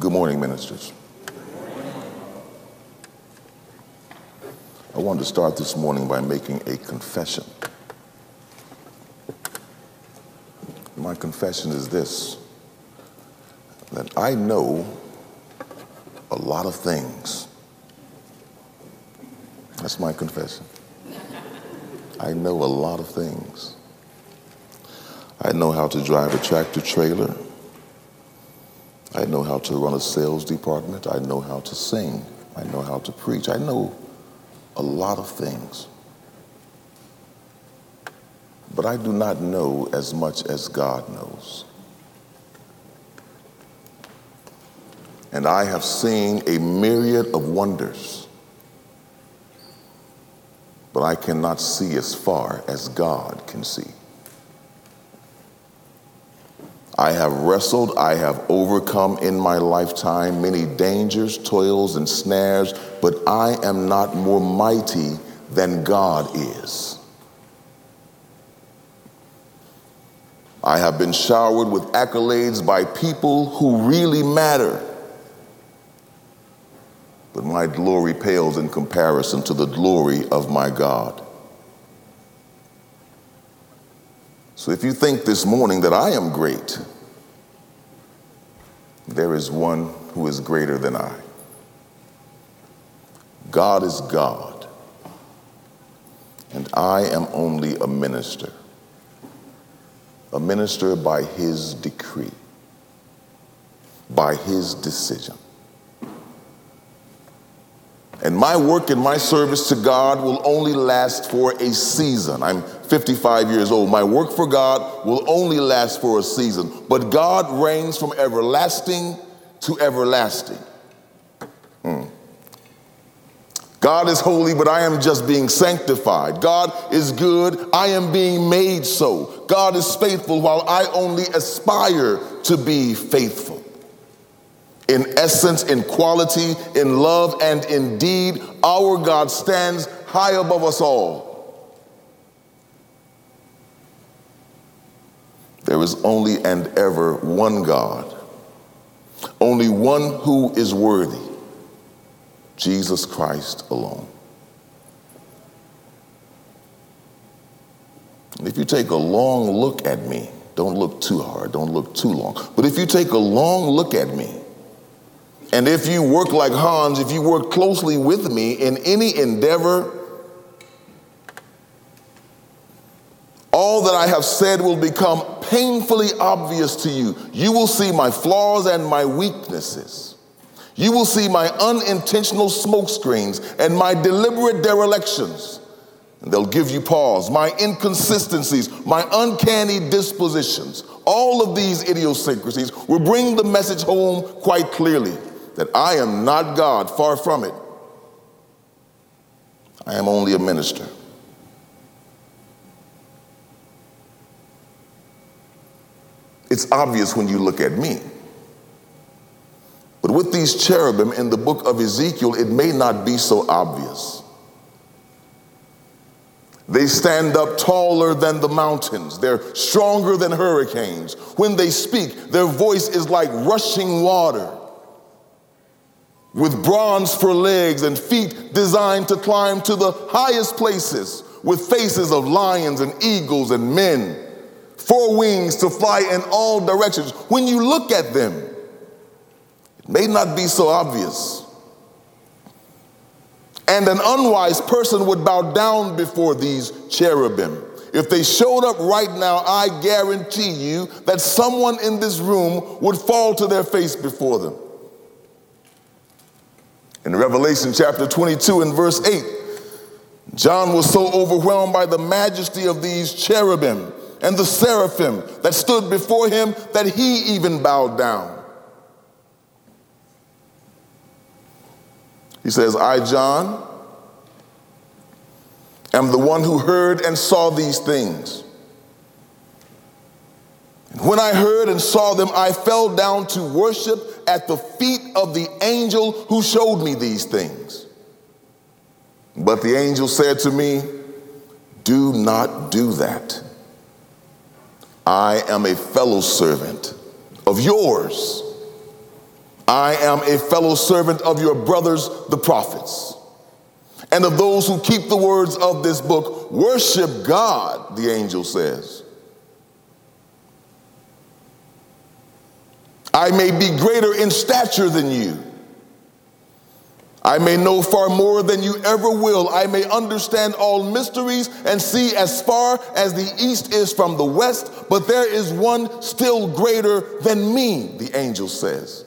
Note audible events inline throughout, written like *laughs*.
Good morning, ministers. I wanted to start this morning by making a confession. My confession is this that I know a lot of things. That's my confession. I know a lot of things. I know how to drive a tractor trailer. I know how to run a sales department. I know how to sing. I know how to preach. I know a lot of things. But I do not know as much as God knows. And I have seen a myriad of wonders, but I cannot see as far as God can see. I have wrestled, I have overcome in my lifetime many dangers, toils, and snares, but I am not more mighty than God is. I have been showered with accolades by people who really matter. But my glory pales in comparison to the glory of my God. So if you think this morning that I am great, there is one who is greater than I. God is God, and I am only a minister, a minister by his decree, by his decision. And my work and my service to God will only last for a season. I'm 55 years old. My work for God will only last for a season. But God reigns from everlasting to everlasting. Hmm. God is holy, but I am just being sanctified. God is good, I am being made so. God is faithful while I only aspire to be faithful in essence, in quality, in love, and in deed, our God stands high above us all. There is only and ever one God, only one who is worthy Jesus Christ alone. If you take a long look at me, don't look too hard, don't look too long, but if you take a long look at me, and if you work like Hans, if you work closely with me in any endeavor, all that I have said will become painfully obvious to you. You will see my flaws and my weaknesses. You will see my unintentional smokescreens and my deliberate derelictions. And they'll give you pause. My inconsistencies, my uncanny dispositions, all of these idiosyncrasies will bring the message home quite clearly that I am not God, far from it. I am only a minister. It's obvious when you look at me. But with these cherubim in the book of Ezekiel, it may not be so obvious. They stand up taller than the mountains. They're stronger than hurricanes. When they speak, their voice is like rushing water with bronze for legs and feet designed to climb to the highest places, with faces of lions and eagles and men, four wings to fly in all directions. When you look at them, it may not be so obvious. And an unwise person would bow down before these cherubim. If they showed up right now, I guarantee you that someone in this room would fall to their face before them. In Revelation chapter 22 and verse 8, John was so overwhelmed by the majesty of these cherubim and the seraphim that stood before him that he even bowed down. He says, I, John, am the one who heard and saw these things. When I heard and saw them, I fell down to worship at the feet of the angel who showed me these things. But the angel said to me, Do not do that. I am a fellow servant of yours I am a fellow servant of your brothers, the prophets, and of those who keep the words of this book. Worship God, the angel says. I may be greater in stature than you. I may know far more than you ever will. I may understand all mysteries and see as far as the east is from the west, but there is one still greater than me, the angel says.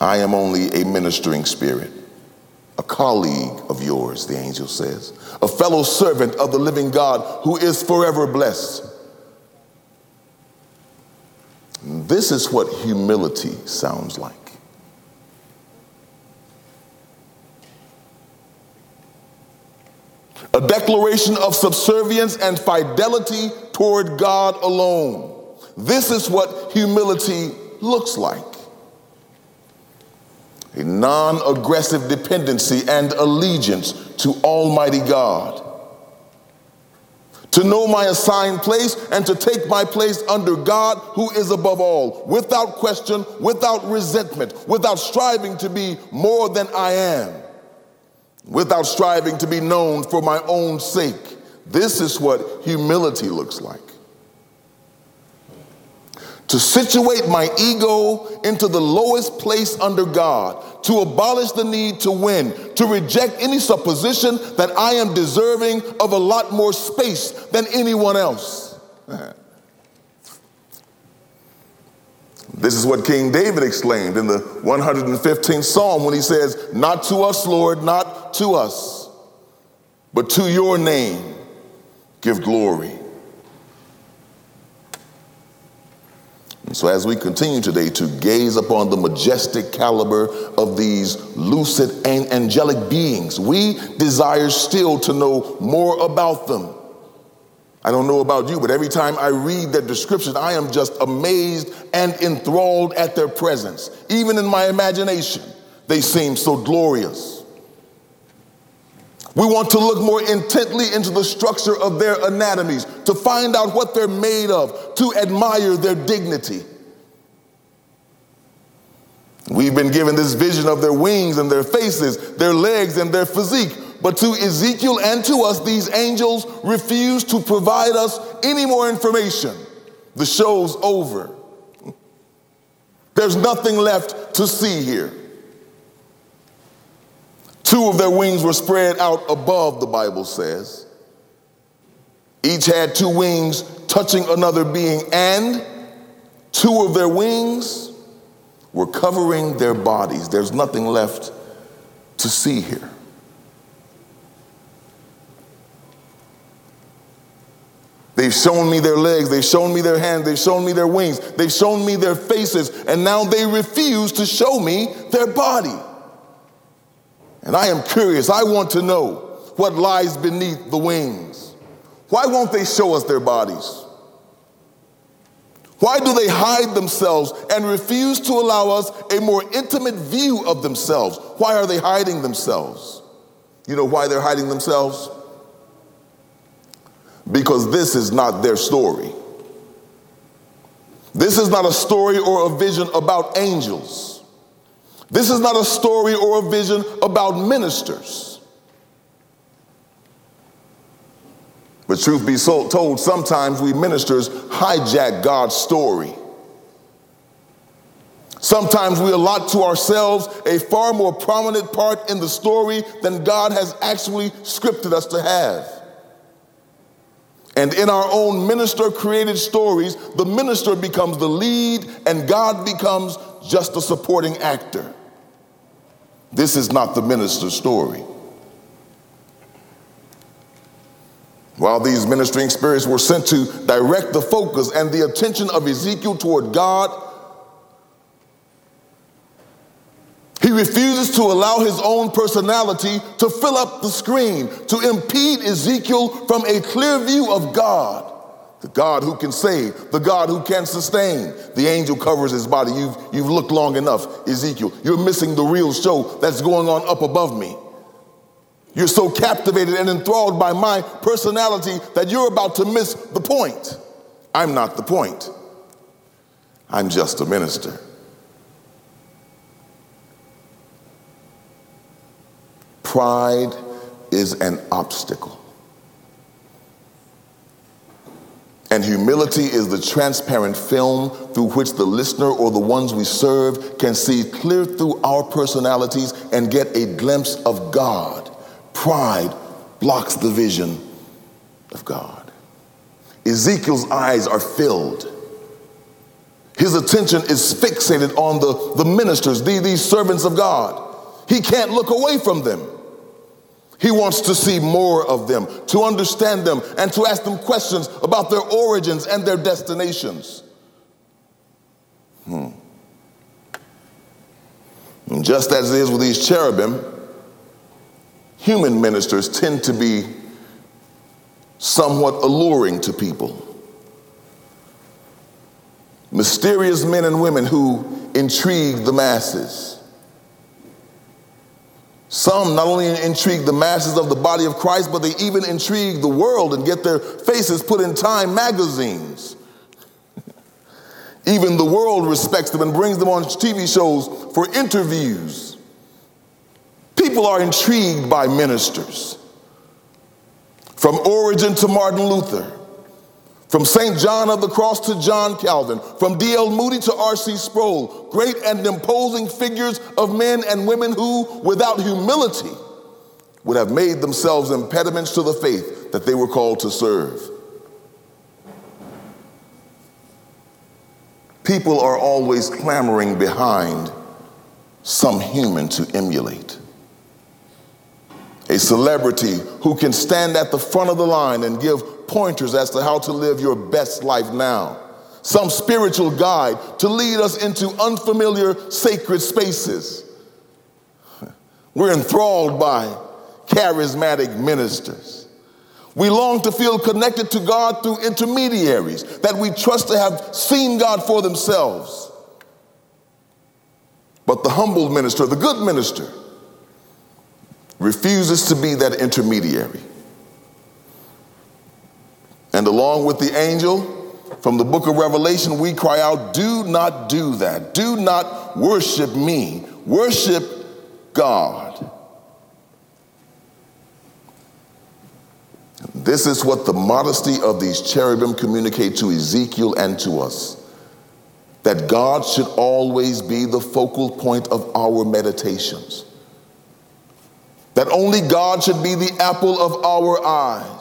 I am only a ministering spirit, a colleague of yours, the angel says, a fellow servant of the living God who is forever blessed. This is what humility sounds like. A declaration of subservience and fidelity toward God alone. This is what humility looks like a non aggressive dependency and allegiance to Almighty God to know my assigned place and to take my place under God who is above all, without question, without resentment, without striving to be more than I am, without striving to be known for my own sake. This is what humility looks like to situate my ego into the lowest place under God, to abolish the need to win, to reject any supposition that I am deserving of a lot more space than anyone else. *laughs* This is what King David exclaimed in the 115th Psalm when he says, Not to us, Lord, not to us, but to your name give glory. And so, as we continue today to gaze upon the majestic caliber of these lucid and angelic beings, we desire still to know more about them. I don't know about you, but every time I read their description, I am just amazed and enthralled at their presence. Even in my imagination, they seem so glorious. We want to look more intently into the structure of their anatomies, to find out what they're made of, to admire their dignity. We've been given this vision of their wings and their faces, their legs and their physique. But to Ezekiel and to us, these angels refuse to provide us any more information. The show's over. There's nothing left to see here. Two of their wings were spread out above, the Bible says. Each had two wings touching another being, and two of their wings were covering their bodies. There's nothing left to see here. They've shown me their legs, they've shown me their hands, they've shown me their wings, they've shown me their faces, and now they refuse to show me their body. And I am curious. I want to know what lies beneath the wings. Why won't they show us their bodies? Why do they hide themselves and refuse to allow us a more intimate view of themselves? Why are they hiding themselves? You know why they're hiding themselves? Because this is not their story. This is not a story or a vision about angels. This is not a story or a vision about ministers. But truth be told, sometimes we ministers hijack God's story. Sometimes we allot to ourselves a far more prominent part in the story than God has actually scripted us to have. And in our own minister created stories, the minister becomes the lead and God becomes just a supporting actor. This is not the minister's story. While these ministering spirits were sent to direct the focus and the attention of Ezekiel toward God, he refuses to allow his own personality to fill up the screen, to impede Ezekiel from a clear view of God the God who can save, the God who can sustain. The angel covers his body. You've, you've looked long enough, Ezekiel. You're missing the real show that's going on up above me. You're so captivated and enthralled by my personality that you're about to miss the point. I'm not the point. I'm just a minister. Pride is an obstacle. And humility is the transparent film through which the listener or the ones we serve can see clear through our personalities and get a glimpse of God. Pride blocks the vision of God. Ezekiel's eyes are filled. His attention is fixated on the, the ministers, the, these servants of God. He can't look away from them. He wants to see more of them, to understand them, and to ask them questions about their origins and their destinations. Hmm. And just as it is with these cherubim, human ministers tend to be somewhat alluring to people. Mysterious men and women who intrigue the masses. Some not only intrigue the masses of the body of Christ, but they even intrigue the world and get their faces put in Time magazines. *laughs* even the world respects them and brings them on TV shows for interviews. People are intrigued by ministers. From Origen to Martin Luther, from St. John of the Cross to John Calvin, from D.L. Moody to R.C. Sproul, great and imposing figures of men and women who, without humility, would have made themselves impediments to the faith that they were called to serve. People are always clamoring behind some human to emulate. A celebrity who can stand at the front of the line and give pointers as to how to live your best life now. Some spiritual guide to lead us into unfamiliar sacred spaces. *laughs* We're enthralled by charismatic ministers. We long to feel connected to God through intermediaries that we trust to have seen God for themselves. But the humble minister, the good minister, refuses to be that intermediary. And along with the angel from the book of Revelation, we cry out, Do not do that. Do not worship me. Worship God. This is what the modesty of these cherubim communicate to Ezekiel and to us that God should always be the focal point of our meditations, that only God should be the apple of our eyes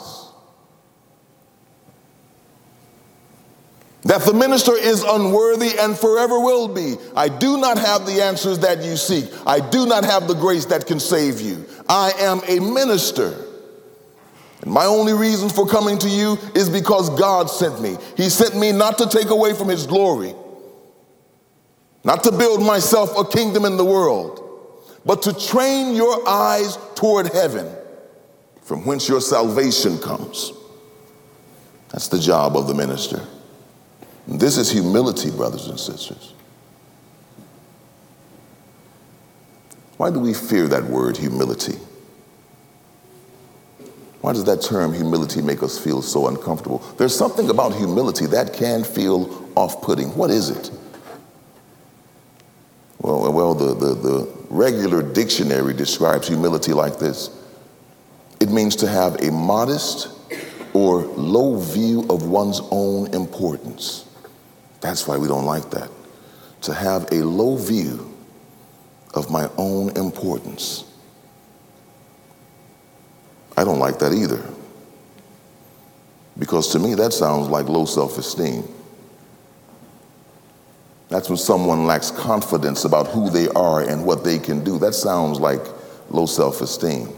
that the minister is unworthy and forever will be. I do not have the answers that you seek. I do not have the grace that can save you. I am a minister. And my only reason for coming to you is because God sent me. He sent me not to take away from his glory, not to build myself a kingdom in the world, but to train your eyes toward heaven, from whence your salvation comes. That's the job of the minister. This is humility, brothers and sisters. Why do we fear that word, humility? Why does that term humility make us feel so uncomfortable? There's something about humility that can feel off putting. What is it? Well, well the, the, the regular dictionary describes humility like this it means to have a modest or low view of one's own importance. That's why we don't like that. To have a low view of my own importance. I don't like that either. Because to me, that sounds like low self esteem. That's when someone lacks confidence about who they are and what they can do. That sounds like low self esteem.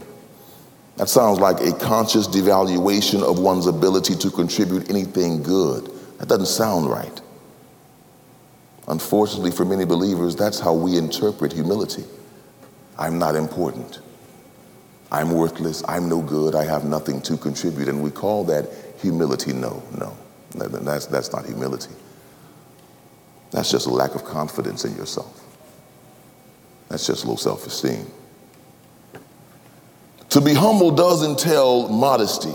That sounds like a conscious devaluation of one's ability to contribute anything good. That doesn't sound right. Unfortunately, for many believers, that's how we interpret humility. I'm not important. I'm worthless. I'm no good. I have nothing to contribute. And we call that humility. No, no. That's, that's not humility. That's just a lack of confidence in yourself. That's just low self esteem. To be humble does entail modesty.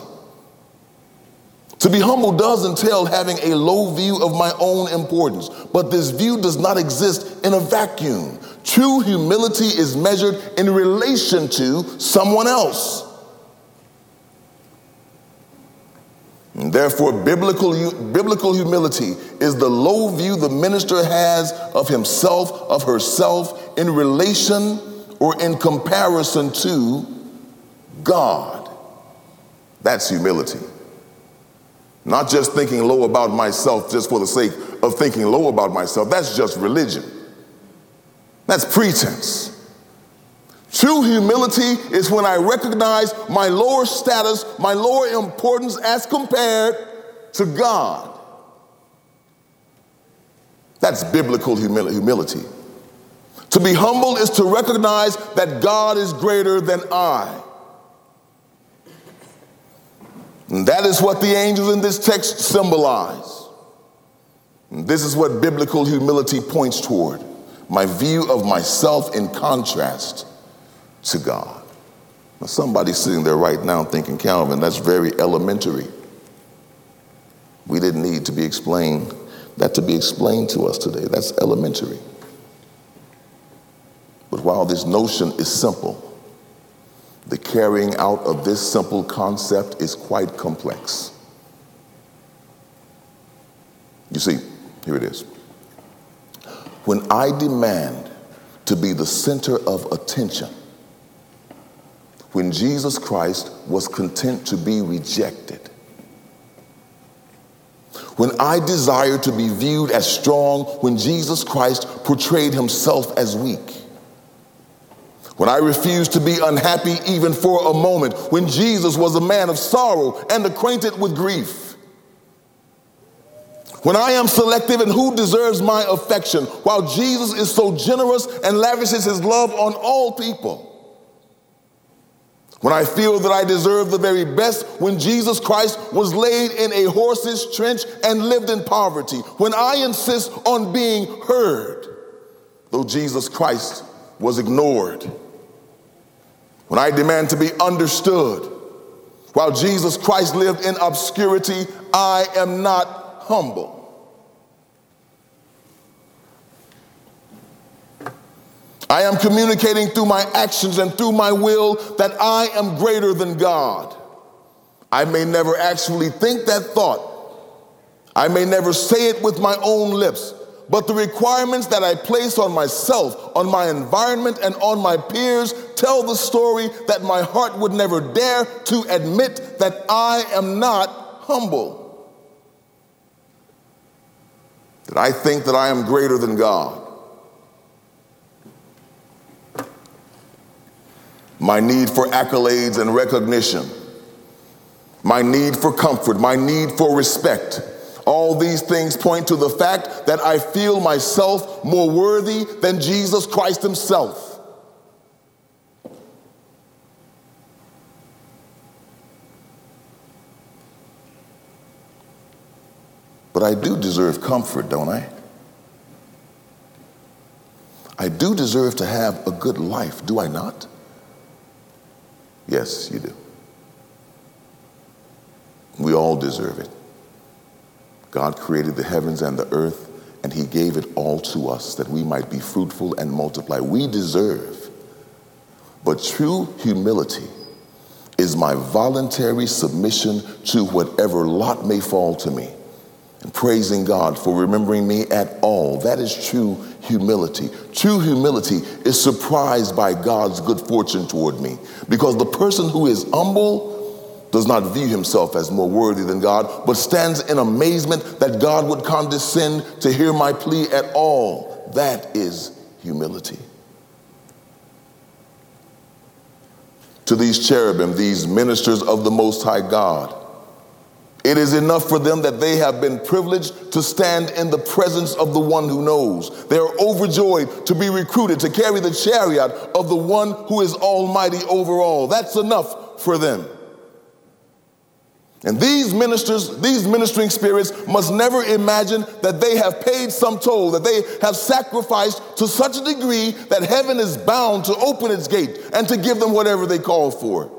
To be humble does entail having a low view of my own importance, but this view does not exist in a vacuum. True humility is measured in relation to someone else. And therefore, biblical, biblical humility is the low view the minister has of himself, of herself, in relation or in comparison to God. That's humility. Not just thinking low about myself just for the sake of thinking low about myself. That's just religion. That's pretense. True humility is when I recognize my lower status, my lower importance as compared to God. That's biblical humility. To be humble is to recognize that God is greater than I. And that is what the angels in this text symbolize. And this is what biblical humility points toward my view of myself in contrast to God. Now, somebody's sitting there right now thinking, Calvin, that's very elementary. We didn't need to be explained, that to be explained to us today. That's elementary. But while this notion is simple, the carrying out of this simple concept is quite complex. You see, here it is. When I demand to be the center of attention, when Jesus Christ was content to be rejected, when I desire to be viewed as strong, when Jesus Christ portrayed himself as weak, when I refuse to be unhappy even for a moment, when Jesus was a man of sorrow and acquainted with grief. When I am selective in who deserves my affection, while Jesus is so generous and lavishes his love on all people. When I feel that I deserve the very best, when Jesus Christ was laid in a horse's trench and lived in poverty. When I insist on being heard, though Jesus Christ was ignored when I demand to be understood. While Jesus Christ lived in obscurity, I am not humble. I am communicating through my actions and through my will that I am greater than God. I may never actually think that thought. I may never say it with my own lips, but the requirements that I place on myself, on my environment, and on my peers tell the story that my heart would never dare to admit that I am not humble. That I think that I am greater than God. My need for accolades and recognition, my need for comfort, my need for respect all these things point to the fact that I feel myself more worthy than Jesus Christ Himself. But I do deserve comfort, don't I? I do deserve to have a good life, do I not? Yes, you do. We all deserve it. God created the heavens and the earth, and He gave it all to us that we might be fruitful and multiply. We deserve. But true humility is my voluntary submission to whatever lot may fall to me and praising God for remembering me at all. That is true humility. True humility is surprised by God's good fortune toward me because the person who is humble does not view himself as more worthy than God, but stands in amazement that God would condescend to hear my plea at all. That is humility. To these cherubim, these ministers of the Most High God, it is enough for them that they have been privileged to stand in the presence of the one who knows. They are overjoyed to be recruited to carry the chariot of the one who is almighty over all. That's enough for them. And these ministers, these ministering spirits must never imagine that they have paid some toll, that they have sacrificed to such a degree that heaven is bound to open its gate and to give them whatever they call for.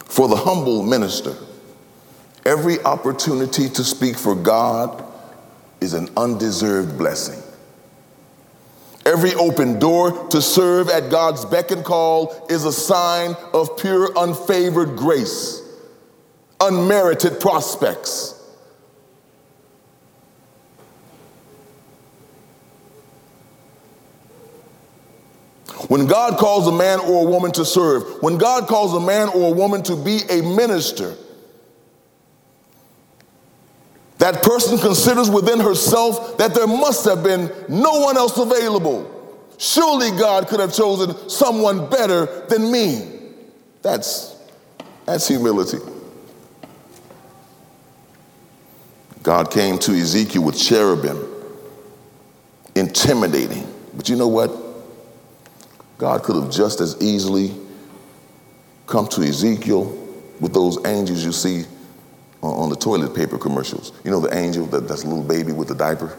For the humble minister, every opportunity to speak for God is an undeserved blessing. Every open door to serve at God's beck and call is a sign of pure, unfavored grace, unmerited prospects. When God calls a man or a woman to serve, when God calls a man or a woman to be a minister, that person considers within herself that there must have been no one else available. Surely God could have chosen someone better than me. That's, that's humility. God came to Ezekiel with cherubim, intimidating. But you know what? God could have just as easily come to Ezekiel with those angels you see on, the toilet paper commercials. You know the angel that, that's a little baby with the diaper,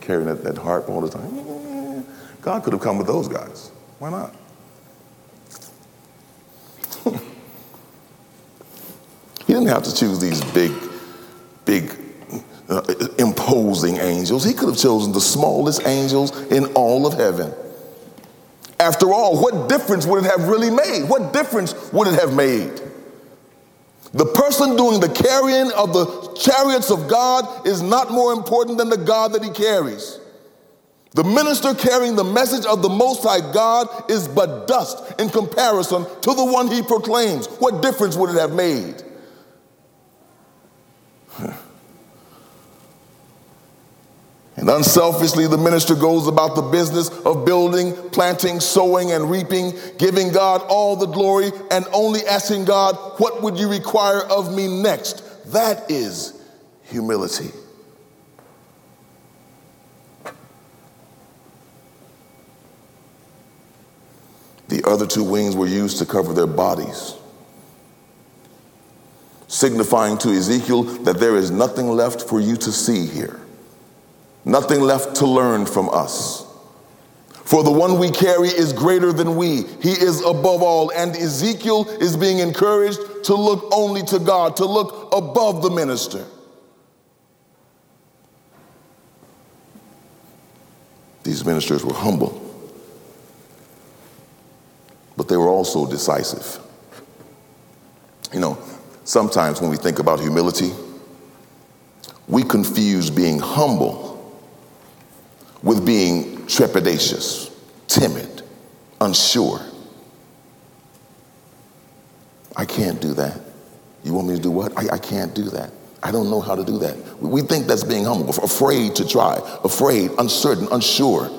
carrying that, that harp all the time. God could have come with those guys. Why not? *laughs* he didn't have to choose these big, big, uh, imposing angels. He could have chosen the smallest angels in all of heaven. After all, what difference would it have really made? What difference would it have made? The person doing the carrying of the chariots of God is not more important than the God that he carries. The minister carrying the message of the Most High God is but dust in comparison to the one he proclaims. What difference would it have made? And unselfishly, the minister goes about the business of building, planting, sowing, and reaping, giving God all the glory and only asking God, What would you require of me next? That is humility. The other two wings were used to cover their bodies, signifying to Ezekiel that there is nothing left for you to see here. Nothing left to learn from us. For the one we carry is greater than we. He is above all. And Ezekiel is being encouraged to look only to God, to look above the minister. These ministers were humble, but they were also decisive. You know, sometimes when we think about humility, we confuse being humble with being trepidatious, timid, unsure. I can't do that. You want me to do what? I, I can't do that. I don't know how to do that. We think that's being humble, afraid to try, afraid, uncertain, unsure.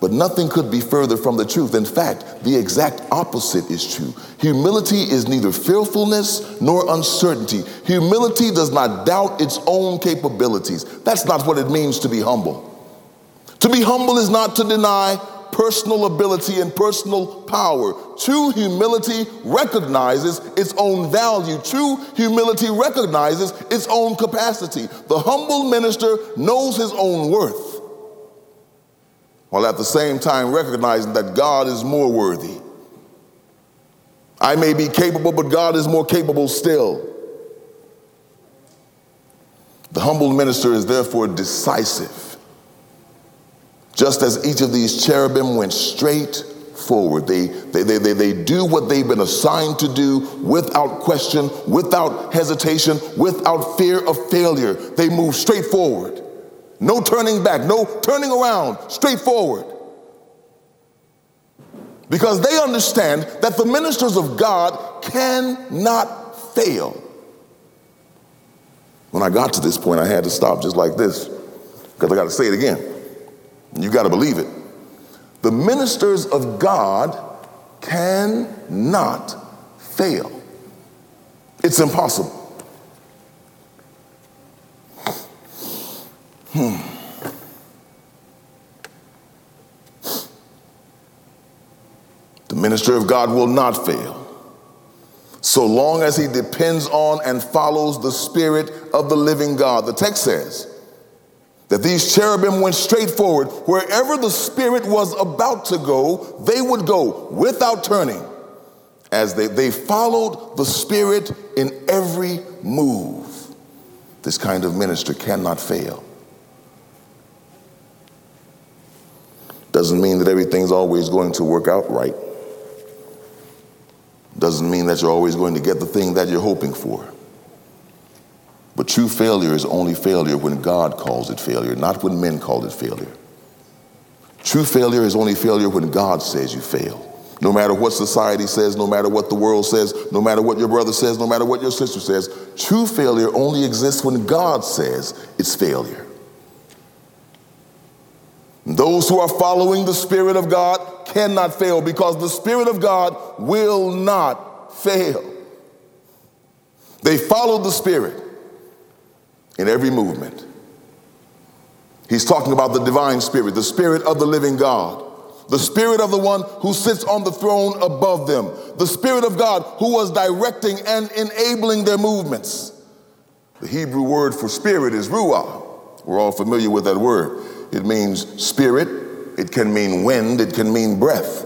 But nothing could be further from the truth. In fact, the exact opposite is true. Humility is neither fearfulness nor uncertainty. Humility does not doubt its own capabilities. That's not what it means to be humble. To be humble is not to deny personal ability and personal power. True humility recognizes its own value. True humility recognizes its own capacity. The humble minister knows his own worth while at the same time recognizing that God is more worthy. I may be capable, but God is more capable still. The humble minister is therefore decisive. Just as each of these cherubim went straight forward, they, they, they, they, they do what they've been assigned to do without question, without hesitation, without fear of failure. They move straight forward. No turning back, no turning around, straight forward. Because they understand that the ministers of God cannot fail. When I got to this point, I had to stop just like this because I got to say it again. You got to believe it. The ministers of God cannot fail, it's impossible. Hmm. The minister of God will not fail so long as he depends on and follows the Spirit of the living God. The text says that these cherubim went straight forward. Wherever the Spirit was about to go, they would go without turning. as they, they followed the Spirit in every move. This kind of minister cannot fail. Doesn't mean that everything's always going to work out right. Doesn't mean that you're always going to get the thing that you're hoping for. But true failure is only failure when God calls it failure, not when men call it failure. True failure is only failure when God says you fail. No matter what society says, no matter what the world says, no matter what your brother says, no matter what your sister says, true failure only exists when God says it's failure. Those who are following the Spirit of God cannot fail because the Spirit of God will not fail. They followed the Spirit in every movement. He's talking about the divine Spirit, the Spirit of the living God, the Spirit of the one who sits on the throne above them, the Spirit of God who was directing and enabling their movements. The Hebrew word for spirit is ruah. We're all familiar with that word. It means spirit, it can mean wind, it can mean breath.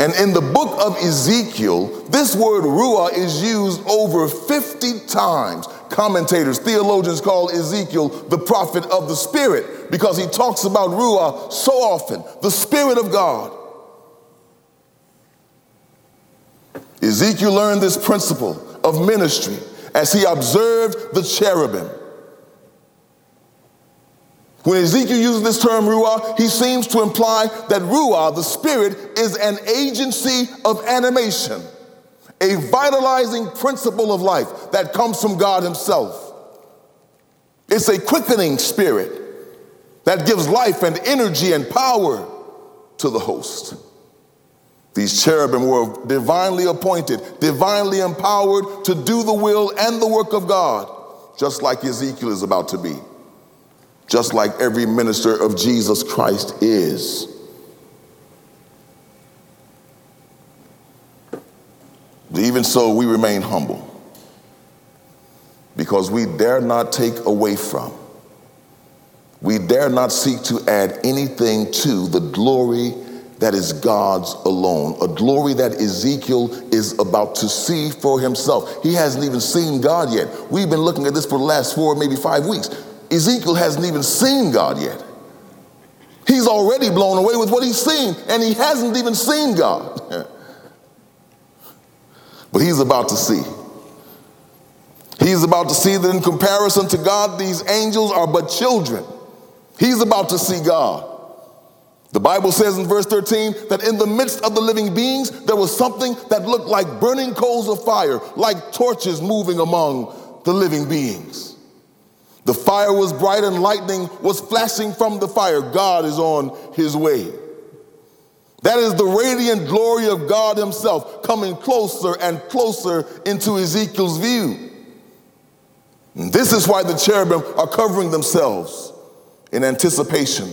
And in the book of Ezekiel, this word ruah is used over 50 times. Commentators, theologians call Ezekiel the prophet of the Spirit because he talks about ruah so often, the Spirit of God. Ezekiel learned this principle of ministry as he observed the cherubim. When Ezekiel uses this term ruah, he seems to imply that ruah, the spirit, is an agency of animation, a vitalizing principle of life that comes from God Himself. It's a quickening spirit that gives life and energy and power to the host. These cherubim were divinely appointed, divinely empowered to do the will and the work of God, just like Ezekiel is about to be just like every minister of Jesus Christ is. Even so, we remain humble because we dare not take away from, we dare not seek to add anything to the glory that is God's alone, a glory that Ezekiel is about to see for himself. He hasn't even seen God yet. We've been looking at this for the last four, maybe five weeks. Ezekiel hasn't even seen God yet. He's already blown away with what he's seen, and he hasn't even seen God. *laughs* but he's about to see. He's about to see that in comparison to God, these angels are but children. He's about to see God. The Bible says in verse 13 that in the midst of the living beings, there was something that looked like burning coals of fire, like torches moving among the living beings. The fire was bright and lightning was flashing from the fire. God is on his way. That is the radiant glory of God Himself coming closer and closer into Ezekiel's view. And this is why the cherubim are covering themselves in anticipation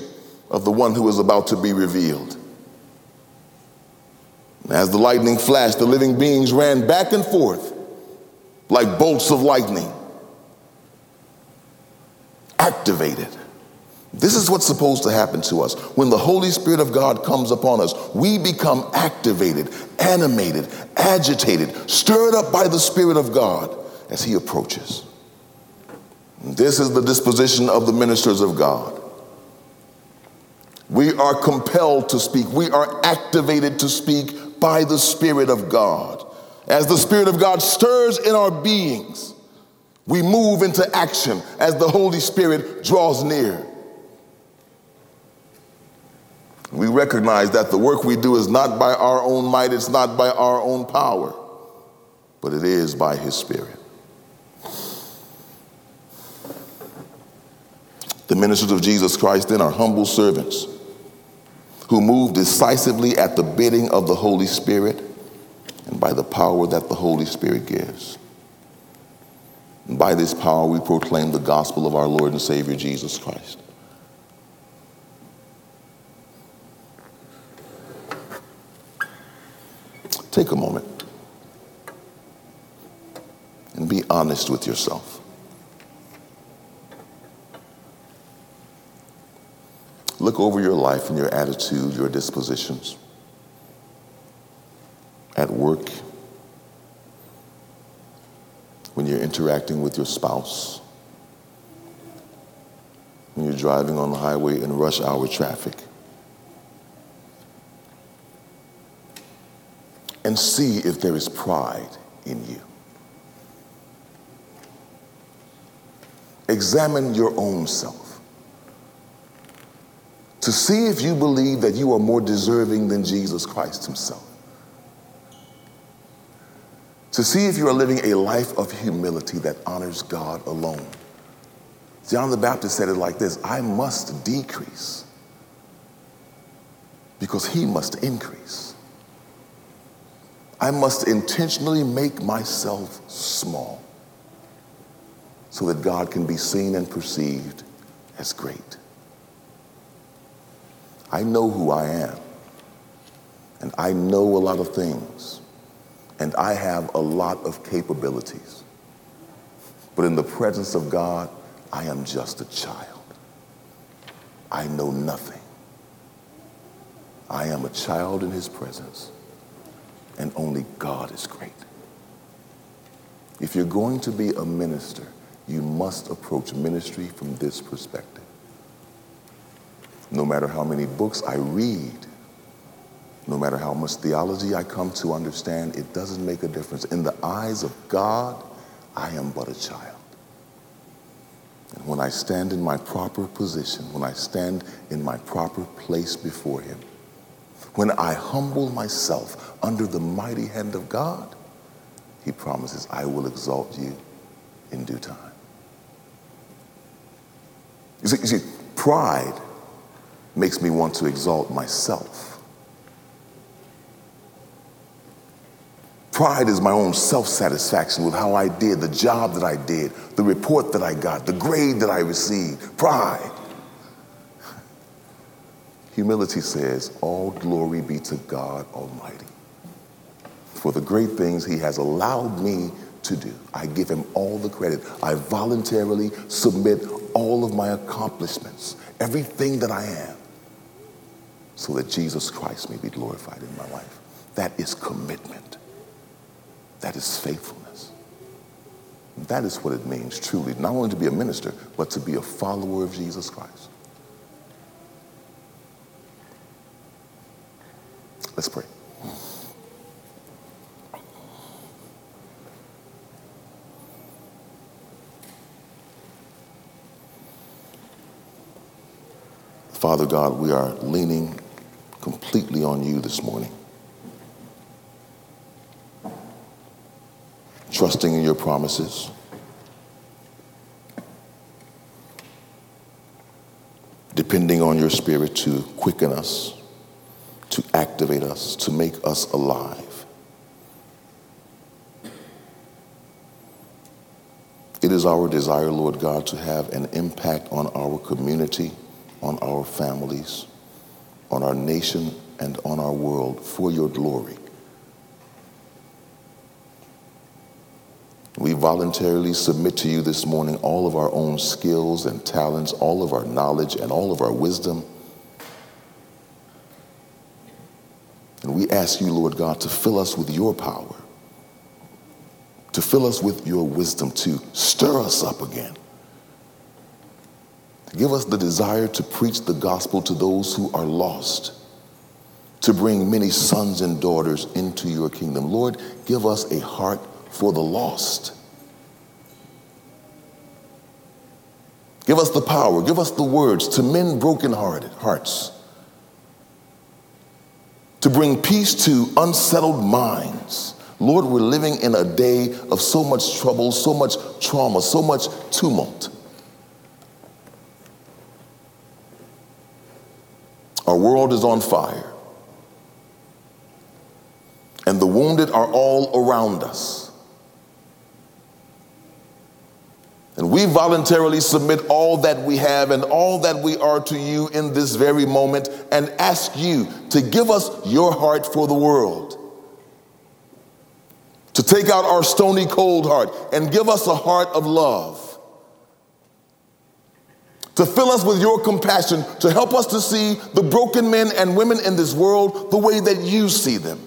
of the one who is about to be revealed. As the lightning flashed, the living beings ran back and forth like bolts of lightning activated. This is what's supposed to happen to us. When the Holy Spirit of God comes upon us, we become activated, animated, agitated, stirred up by the Spirit of God as He approaches. This is the disposition of the ministers of God. We are compelled to speak, we are activated to speak by the Spirit of God. As the Spirit of God stirs in our beings, we move into action as the Holy Spirit draws near. We recognize that the work we do is not by our own might, it's not by our own power, but it is by His Spirit. The ministers of Jesus Christ then are humble servants who move decisively at the bidding of the Holy Spirit and by the power that the Holy Spirit gives. By this power, we proclaim the gospel of our Lord and Savior Jesus Christ. Take a moment and be honest with yourself. Look over your life and your attitude, your dispositions. at work, when you're interacting with your spouse, when you're driving on the highway in rush hour traffic. And see if there is pride in you. Examine your own self to see if you believe that you are more deserving than Jesus Christ Himself. To see if you are living a life of humility that honors God alone. John the Baptist said it like this I must decrease because He must increase. I must intentionally make myself small so that God can be seen and perceived as great. I know who I am, and I know a lot of things, and I have a lot of capabilities. But in the presence of God, I am just a child. I know nothing. I am a child in his presence, and only God is great. If you're going to be a minister, you must approach ministry from this perspective. No matter how many books I read, no matter how much theology I come to understand, it doesn't make a difference. In the eyes of God, I am but a child. And when I stand in my proper position, when I stand in my proper place before Him, when I humble myself under the mighty hand of God, He promises, I will exalt you in due time. You see, you see, pride makes me want to exalt myself. Pride is my own self satisfaction with how I did, the job that I did, the report that I got, the grade that I received. Pride. Humility says, All glory be to God Almighty for the great things He has allowed me to do. I give Him all the credit. I voluntarily submit all of my accomplishments, everything that I am, so that Jesus Christ may be glorified in my life. That is commitment. That is faithfulness. That is what it means truly, not only to be a minister, but to be a follower of Jesus Christ. Let's pray. Father God, we are leaning completely on you this morning. Trusting in your promises. Depending on your spirit to quicken us, to activate us, to make us alive. It is our desire, Lord God, to have an impact on our community on our families, on our nation, and on our world for your glory. We voluntarily submit to you this morning all of our own skills and talents, all of our knowledge, and all of our wisdom. And we ask you, Lord God, to fill us with your power, to fill us with your wisdom, to stir us up again to Give us the desire to preach the gospel to those who are lost, to bring many sons and daughters into your kingdom. Lord, give us a heart for the lost. Give us the power, give us the words to mend broken-hearted hearts, to bring peace to unsettled minds. Lord, we're living in a day of so much trouble, so much trauma, so much tumult. Our world is on fire. And the wounded are all around us. We voluntarily submit all that we have and all that we are to you in this very moment and ask you to give us your heart for the world. To take out our stony cold heart and give us a heart of love to fill us with your compassion, to help us to see the broken men and women in this world the way that you see them.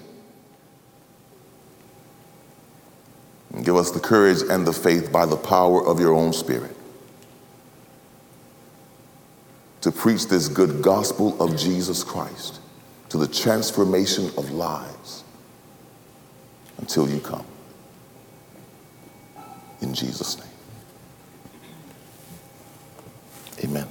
Give us the courage and the faith by the power of your own spirit to preach this good gospel of Jesus Christ to the transformation of lives until you come. In Jesus' name. Amen.